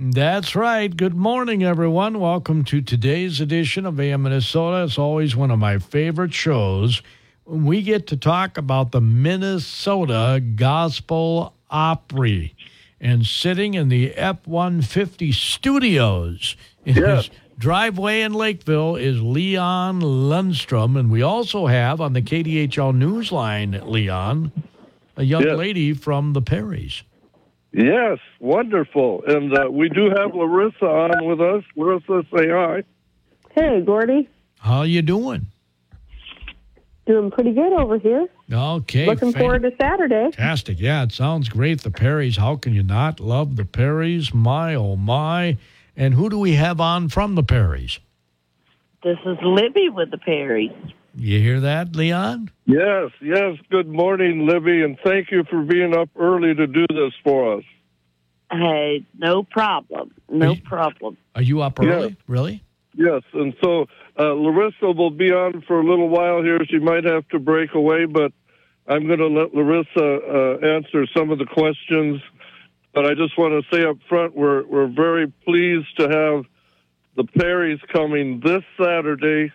That's right. Good morning, everyone. Welcome to today's edition of AM Minnesota. It's always one of my favorite shows. We get to talk about the Minnesota Gospel Opry. And sitting in the F 150 studios in his driveway in Lakeville is Leon Lundstrom. And we also have on the KDHL Newsline, Leon, a young lady from the Perrys. Yes, wonderful. And uh, we do have Larissa on with us. Larissa, say hi. Hey, Gordy. How you doing? Doing pretty good over here. Okay. Looking fan- forward to Saturday. Fantastic. Yeah, it sounds great. The Perrys. How can you not love the Perrys? My, oh, my. And who do we have on from the Perrys? This is Libi with the Perrys. You hear that, Leon? Yes, yes. Good morning, Libi, and thank you for being up early to do this for us. Hey, no problem. No Hey. problem. Are you up Yeah. early? Really? Yes, and so uh, Larissa will be on for a little while here. She might have to break away, but I'm going to let Larissa uh, answer some of the questions. But I just want to say up front, we're we're very pleased to have the Perrys coming this Saturday,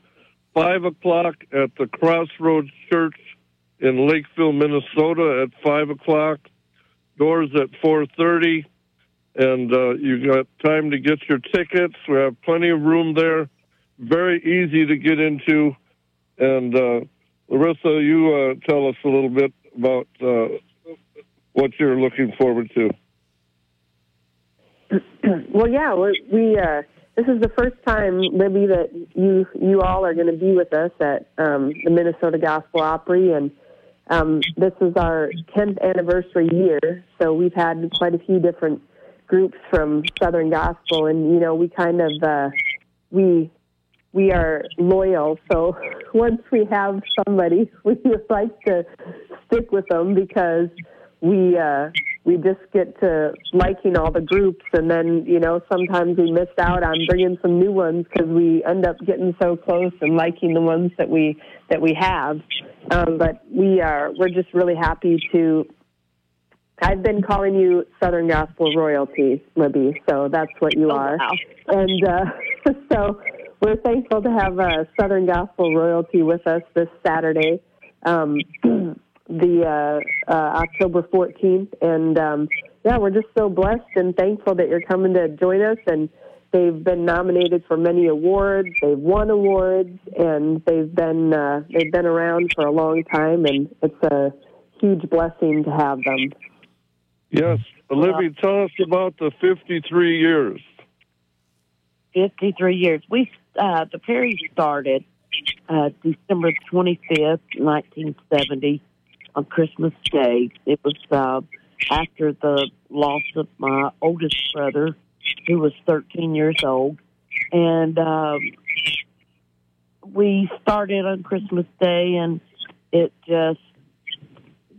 five o'clock at the Crossroads Church in Lakeville, Minnesota, at five o'clock. Doors at four thirty and uh, you got time to get your tickets. We have plenty of room there. Very easy to get into. And uh, Larissa, you uh, tell us a little bit about uh, what you're looking forward to. Well, yeah, we, we uh, this is the first time, Libi, that you you all are going to be with us at um, the Minnesota Gospel Opry, and um, this is our 10th anniversary year. So we've had quite a few different groups from Southern Gospel, and you know, we kind of uh, we we are loyal. So once we have somebody, we like to stick with them because we uh, we just get to liking all the groups, and then you know sometimes we missed out on bringing some new ones because we end up getting so close and liking the ones that we that we have. Um, but we are we're just really happy to. I've been calling you Southern Gospel royalty, Libi. So that's what you Oh, are, wow. and uh, so we're thankful to have uh, Southern Gospel royalty with us this Saturday. Um, the uh, uh, October 14th. And um, yeah, we're just so blessed and thankful that you're coming to join us. And they've been nominated for many awards. They've won awards, and they've been uh, they've been around for a long time. And it's a huge blessing to have them. Yes, Libi, tell us about the 53 years. 53 years. We, uh, the Perrys started uh, December 25th, 1970, on Christmas Day. It was uh, after the loss of my oldest brother, who was 13 years old. And um, we started on Christmas Day, and it just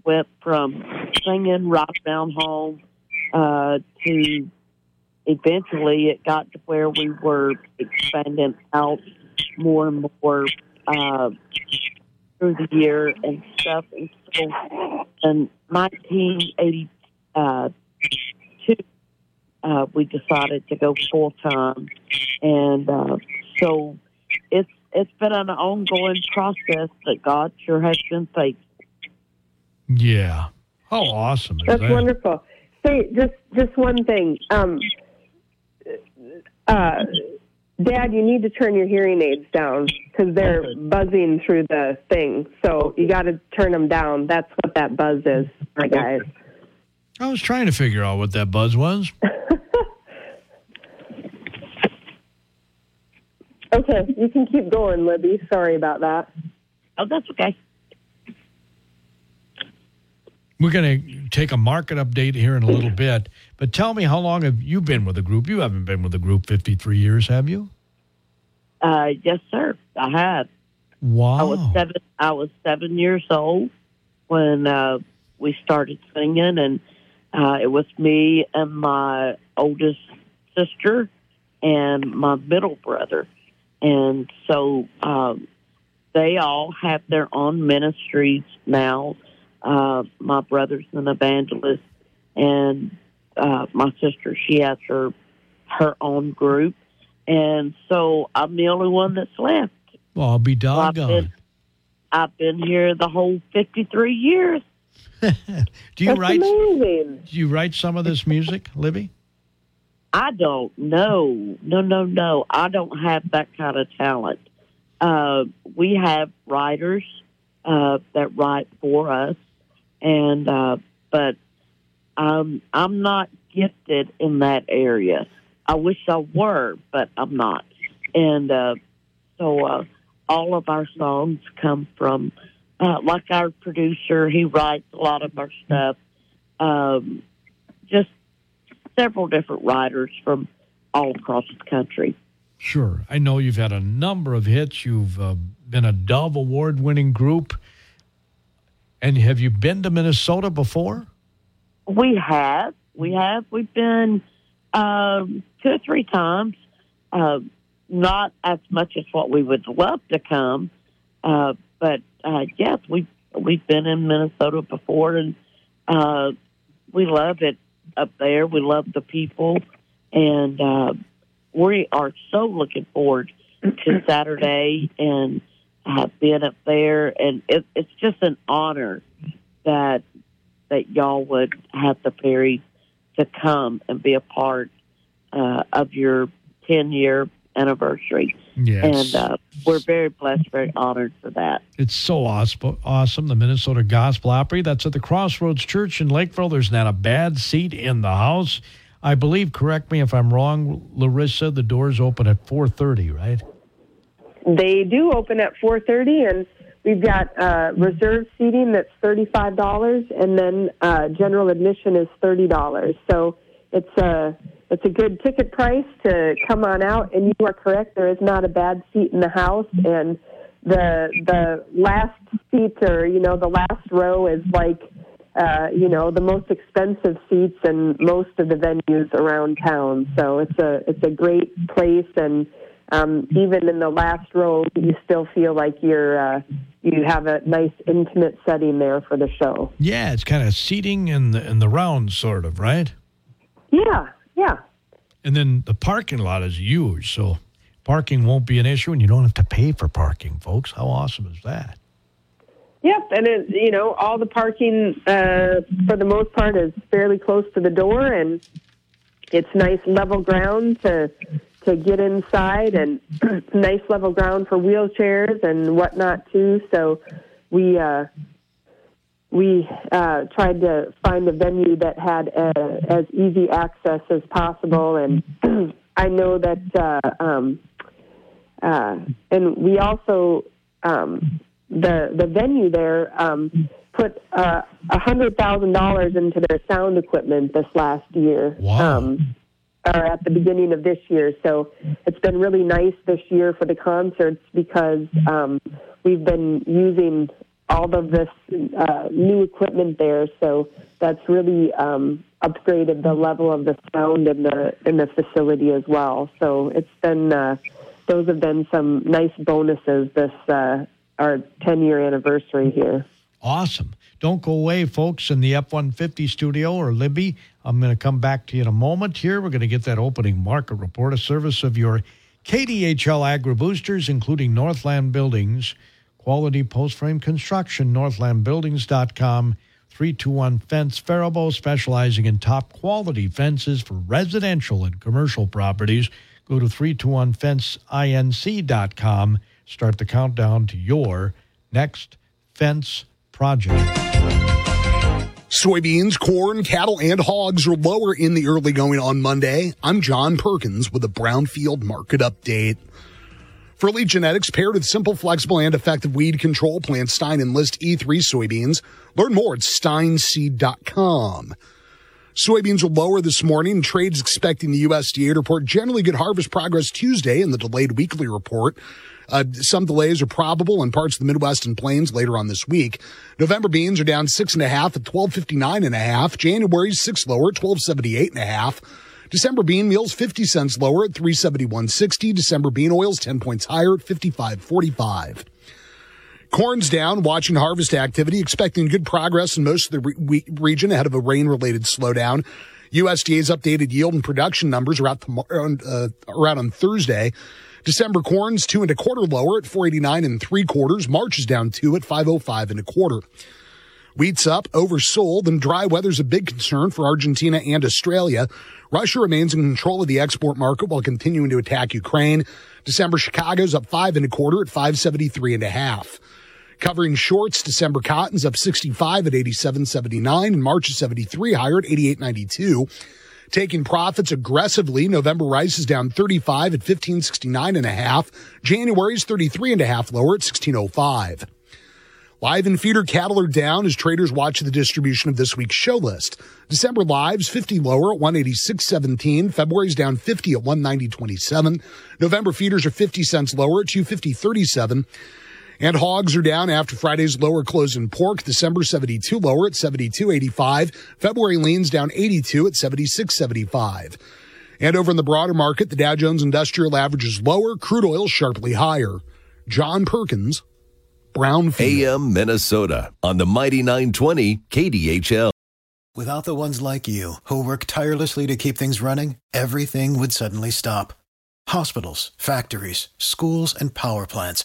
went from singing Rock Down Home uh, to eventually it got to where we were expanding out more and more uh, through the year and stuff. And so in 1982, uh, we decided to go full time. And uh, so it's it's been an ongoing process, but God sure has been faithful. Yeah. How awesome is That's that? wonderful. Say just just one thing. Um, uh, Dad, you need to turn your hearing aids down because they're buzzing through the thing. So you got to turn them down. That's what that buzz is, my guys. I was trying to figure out what that buzz was. Okay, you can keep going, Libi. Sorry about that. Oh, that's okay. We're going to take a market update here in a little bit, but tell me how long have you been with the group? You haven't been with the group 53 years, have you? Uh, yes, sir. I have. Wow. I was seven. I was seven years old when uh, we started singing, and uh, it was me and my oldest sister and my middle brother, and so um, they all have their own ministries now. Uh, my brother's an evangelist, and uh, my sister she has her her own group, and so I'm the only one that's left. well, I'll be I've doggone. been, I've been here the whole 53 years. Do you That's write? amazing. Do you write some of this music, Libi? I don't know. No, no, no. I don't have that kind of talent. Uh, we have writers uh, that write for us, and uh, but um, I'm not gifted in that area. I wish I were, but I'm not. And uh, so uh, all of our songs come from, uh, like our producer, he writes a lot of our stuff. Um, just several different writers from all across the country. Sure. I know you've had a number of hits. You've uh, been a Dove Award winning group. And have you been to Minnesota before? We have, we have, we've been um, two or three times. Uh, not as much as what we would love to come, uh, but uh, yes, we we've been in Minnesota before, and uh, we love it up there. We love the people, and uh, we are so looking forward to Saturday and uh, being up there. And it, it's just an honor that that y'all would have the ferry to come and be a part uh, of your 10 year anniversary. Yes. And uh, we're very blessed, very honored for that. It's so awesome. Awesome. The Minnesota Gospel Opry. That's at the Crossroads Church in Lakeville. There's not a bad seat in the house. I believe, correct me if I'm wrong, Larissa, the doors open at 4.30, right? They do open at 4:30, and we've got uh, reserve seating that's thirty-five dollars, and then uh, general admission is thirty dollars. So it's a it's a good ticket price to come on out. And you are correct; there is not a bad seat in the house, and the the last seat or you know the last row is like uh, you know the most expensive seats in most of the venues around town. So it's a it's a great place and um, even in the last row, you still feel like you're uh, you have a nice intimate setting there for the show. Yeah, it's kind of seating in the, in the round, sort of, right? Yeah, yeah, And then the parking lot is huge, so parking won't be an issue, and you don't have to pay for parking, folks. How awesome is that? yep. And it, you know, all the parking uh, for the most part is fairly close to the door, and it's nice level ground to to get inside, and nice level ground for wheelchairs and whatnot too. So we. Uh, we uh, tried to find a venue that had uh, as easy access as possible, and I know that, uh, um, uh, and we also um, the the venue there um, put uh, a hundred thousand dollars into their sound equipment this last year. Wow. Um, or at the beginning of this year. So it's been really nice this year for the concerts because um, we've been using all of this uh, new equipment there. So that's really um, upgraded the level of the sound in the in the facility as well. So it's been uh, those have been some nice bonuses this uh, our 10 year anniversary here. Awesome. Don't go away, folks, in the F 150 studio or Libi. I'm going to come back to you in a moment here. We're going to get that opening market report, a service of your KDHL Agri Boosters, including Northland Buildings, quality post frame construction, northlandbuildings.com, 321 Fence Faribault, specializing in top quality fences for residential and commercial properties. Go to 321fenceinc.com. Start the countdown to your next fence project. Soybeans, corn, cattle, and hogs are lower in the early going on Monday. I'm John Perkins with a Brownfield market update. For elite genetics paired with simple, flexible, and effective weed control, plant Stine Enlist E3 soybeans. Learn more at stineseed.com. Soybeans are lower this morning. Trades expecting the USDA to report generally good harvest progress Tuesday in the delayed weekly report. Uh, some delays are probable in parts of the Midwest and Plains later on this week. November beans are down six and a half at twelve fifty nine and a half. January's six lower at twelve seventy eight and a half. December bean meals 50 cents lower at 371.60. December bean oils 10 points higher at 55.45. Corn's down, watching harvest activity, expecting good progress in most of the re- region ahead of a rain related slowdown. USDA's updated yield and production numbers are out, to, uh, are out on Thursday. December corn's two and a quarter lower at 489 and three quarters. March is down two at 505 and a quarter. Wheat's up, oversold, and dry weather's a big concern for Argentina and Australia. Russia remains in control of the export market while continuing to attack Ukraine. December Chicago's up five and a quarter at 573 and a half. Covering shorts, December cotton's up 65 at 87.79 and March is 73 higher at 88.92. Taking profits aggressively, November rice is down 35 at 1569 and a half. January's 33 and a half lower at 1605. Live and feeder cattle are down as traders watch the distribution of this week's show list. December lives 50 lower at 186.17. February's down 50 at 190.27. November feeders are 50 cents lower at 250.37. And hogs are down after Friday's lower close in pork. December 72 lower at 72.85. February leans down 82 at 76.75. And over in the broader market, the Dow Jones Industrial Average is lower, crude oil sharply higher. John Perkins, Brownfield. AM Minnesota on the Mighty 920 KDHL. Without the ones like you who work tirelessly to keep things running, everything would suddenly stop. Hospitals, factories, schools, and power plants,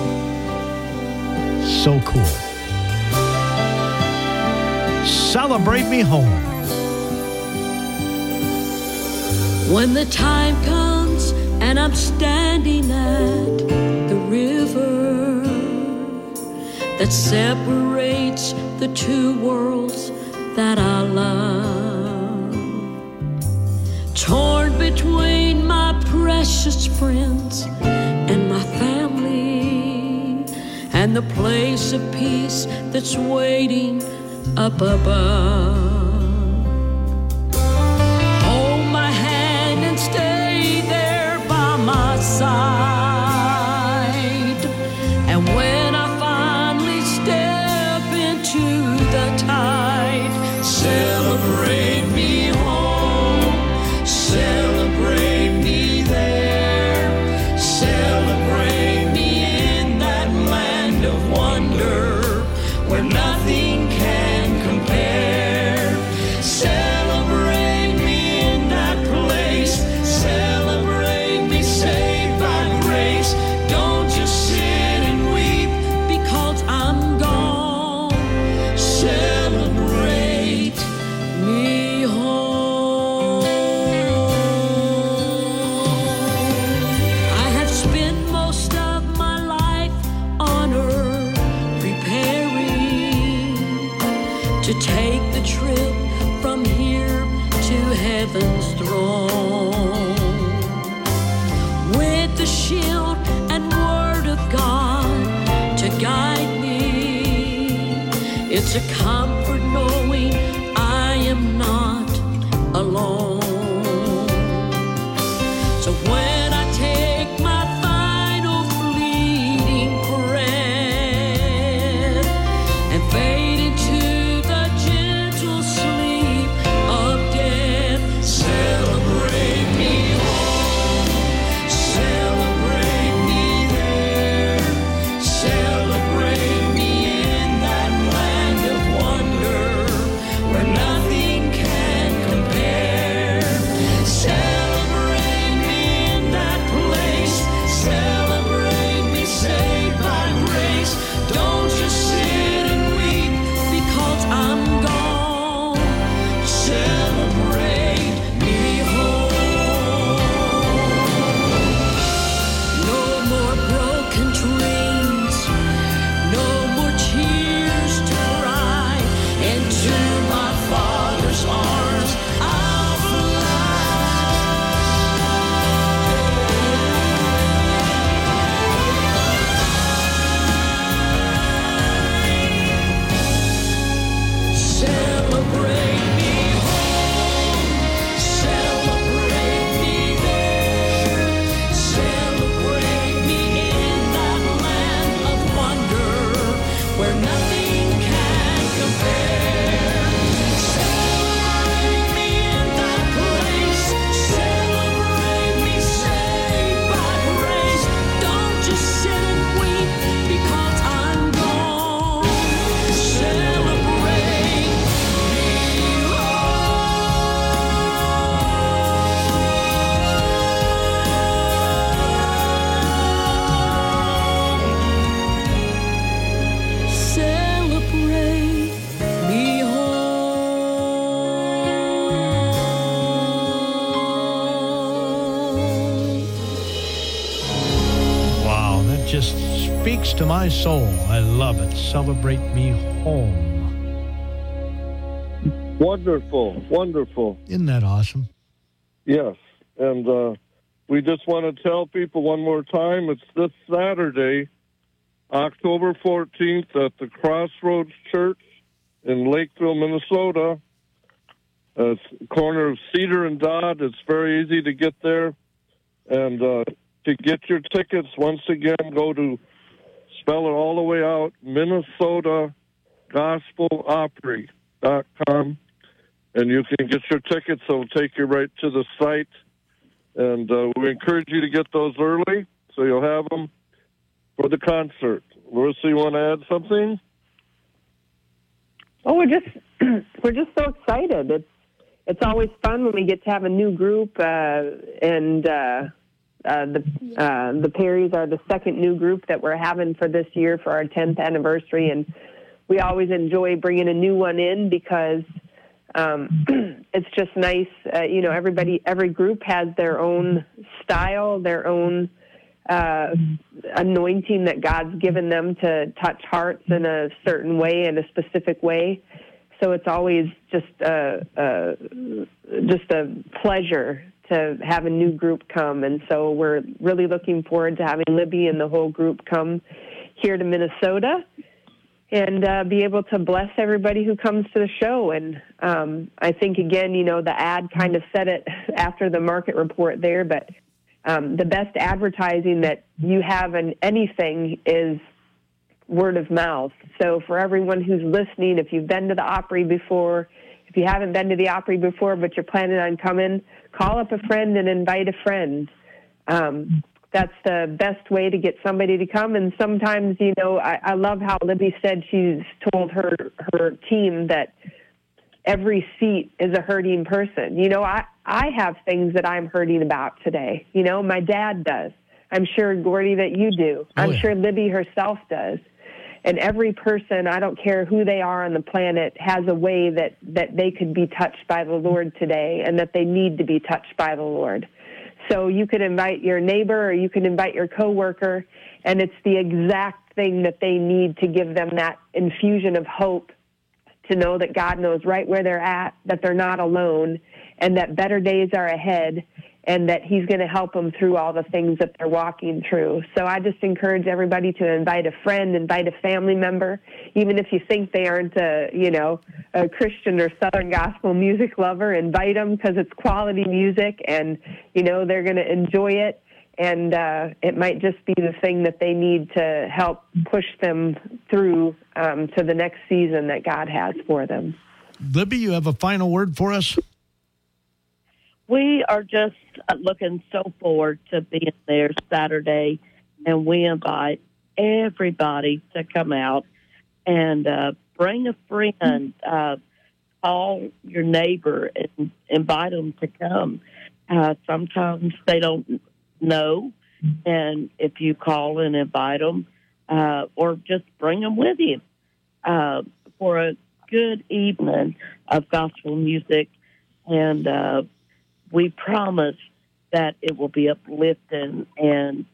So cool. Celebrate me home. When the time comes and I'm standing at the river that separates the two worlds that I love. Torn between my precious friends and the place of peace that's waiting up above. To take the trip from here to heaven's throne to my soul. I love it. Celebrate me home. Wonderful, wonderful. Isn't that awesome? Yes, and uh, we just want to tell people one more time. It's this Saturday, October fourteenth, at the Crossroads Church in Lakeville, Minnesota. Uh, corner of Cedar and Dodd. It's very easy to get there. And uh, to get your tickets, once again, go to spell it all the way out Minnesota Gospel Opry.com. And you can get your tickets. It'll take you right to the site. And uh, we encourage you to get those early so you'll have them for the concert. Larissa, you want to add something? Oh, we're just we're just so excited. It's it's always fun when we get to have a new group, uh, and uh, uh, the uh, the Perrys are the second new group that we're having for this year for our 10th anniversary, and we always enjoy bringing a new one in because um, it's just nice. Uh, you know, everybody, every group has their own style, their own uh, anointing that God's given them to touch hearts in a certain way, in a specific way. So it's always just a, a just a pleasure to have a new group come, and so we're really looking forward to having Libi and the whole group come here to Minnesota and uh, be able to bless everybody who comes to the show. And um, I think again, you know, the ad kind of said it after the market report there, but um, the best advertising that you have in anything is word of mouth. So for everyone who's listening, if you've been to the Opry before, if you haven't been to the Opry before, but you're planning on coming, call up a friend and invite a friend. Um, that's the best way to get somebody to come. And sometimes, you know, I, I love how Libi said she's told her her team that every seat is a hurting person. You know, I I have things that I'm hurting about today. You know, my dad does. I'm sure Gordy that you do. Oh, I'm yeah. sure Libi herself does. And every person, I don't care who they are on the planet, has a way that that they could be touched by the Lord today, and that they need to be touched by the Lord. So you could invite your neighbor or you could invite your coworker, and it's the exact thing that they need to give them that infusion of hope to know that God knows right where they're at, that they're not alone, and that better days are ahead, and that He's going to help them through all the things that they're walking through. So I just encourage everybody to invite a friend, invite a family member, even if you think they aren't a, you know, a Christian or Southern gospel music lover, invite them because it's quality music, and you know they're going to enjoy it and uh, it might just be the thing that they need to help push them through um, to the next season that God has for them. Libi, you have a final word for us? We are just uh, looking so forward to being there Saturday, and we invite everybody to come out and uh, bring a friend, uh, call your neighbor, and invite them to come. Uh, sometimes they don't know, and if you call and invite them, uh, or just bring them with you uh, for a good evening of gospel music, and uh, we promise that it will be uplifting and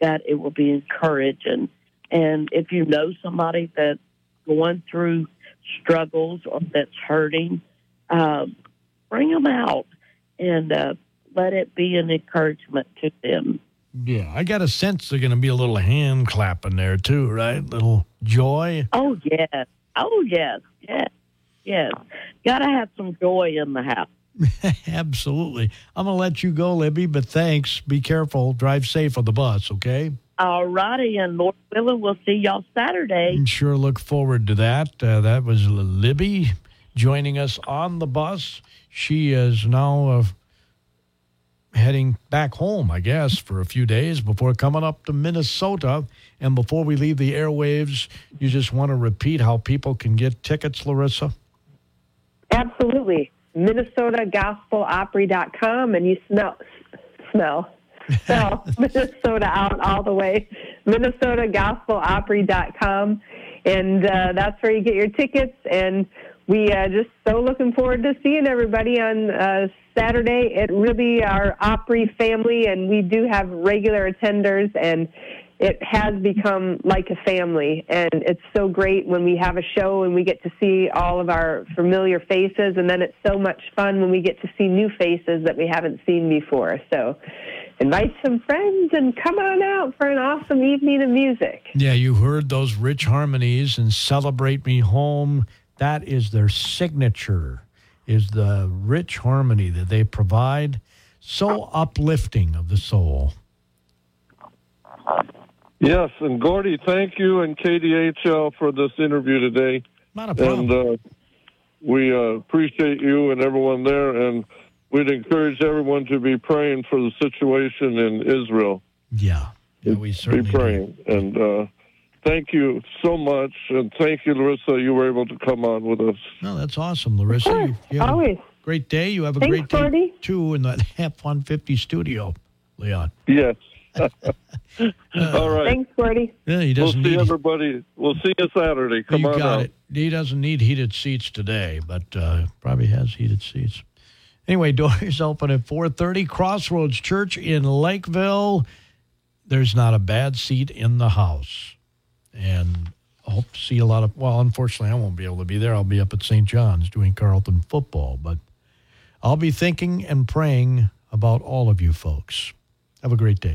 that it will be encouraging. And if you know somebody that's going through struggles or that's hurting, uh, bring them out and uh, let it be an encouragement to them. Yeah, I got a sense there's going to be a little hand clapping there too, right? Little joy. Oh, yes. Oh, yes. Yes. Yes. Got to have some joy in the house. Absolutely. I'm going to let you go, Libi, but thanks. Be careful. Drive safe on the bus, okay? All righty. And Lord willing, we'll see y'all Saturday. Sure look forward to that. Uh, that was Libi joining us on the bus. She is now uh, heading back home, I guess, for a few days before coming up to Minnesota. And before we leave the airwaves, you just want to repeat how people can get tickets, Larissa? Absolutely. MinnesotaGospelOpry.com, and you smell, smell, spell Minnesota out all the way. MinnesotaGospelOpry.com, and uh, that's where you get your tickets. And we uh, just so looking forward to seeing everybody on uh, Saturday. It really our Opry family, and we do have regular attenders and it has become like a family, and it's so great when we have a show and we get to see all of our familiar faces, and then it's so much fun when we get to see new faces that we haven't seen before. So, invite some friends and come on out for an awesome evening of music. Yeah, you heard those rich harmonies and Celebrate Me Home. That is their signature, is the rich harmony that they provide. So uplifting of the soul. Yes, and Gordy, thank you and KDHL for this interview today. Not a problem. And uh, we uh, appreciate you and everyone there, and we'd encourage everyone to be praying for the situation in Israel. yeah. Yeah, we Be certainly do. praying. And uh, thank you so much, and thank you, Larissa, you were able to come on with us. No, that's awesome, Larissa. Sure, You, you have a always. great day. You have a Thanks, great day Gordy. too in that F one fifty studio, Leon. Yes. All right. Thanks, Gordy. Yeah, he We'll doesn't see need. everybody. We'll see you Saturday. Come you on got out. it. He doesn't need heated seats today, but uh, probably has heated seats. Anyway, doors open at four thirty. Crossroads Church in Lakeville. There's not a bad seat in the house, and I hope to see a lot of. Well, unfortunately, I won't be able to be there. I'll be up at St. John's doing Carleton football, but I'll be thinking and praying about all of you folks. Have a great day.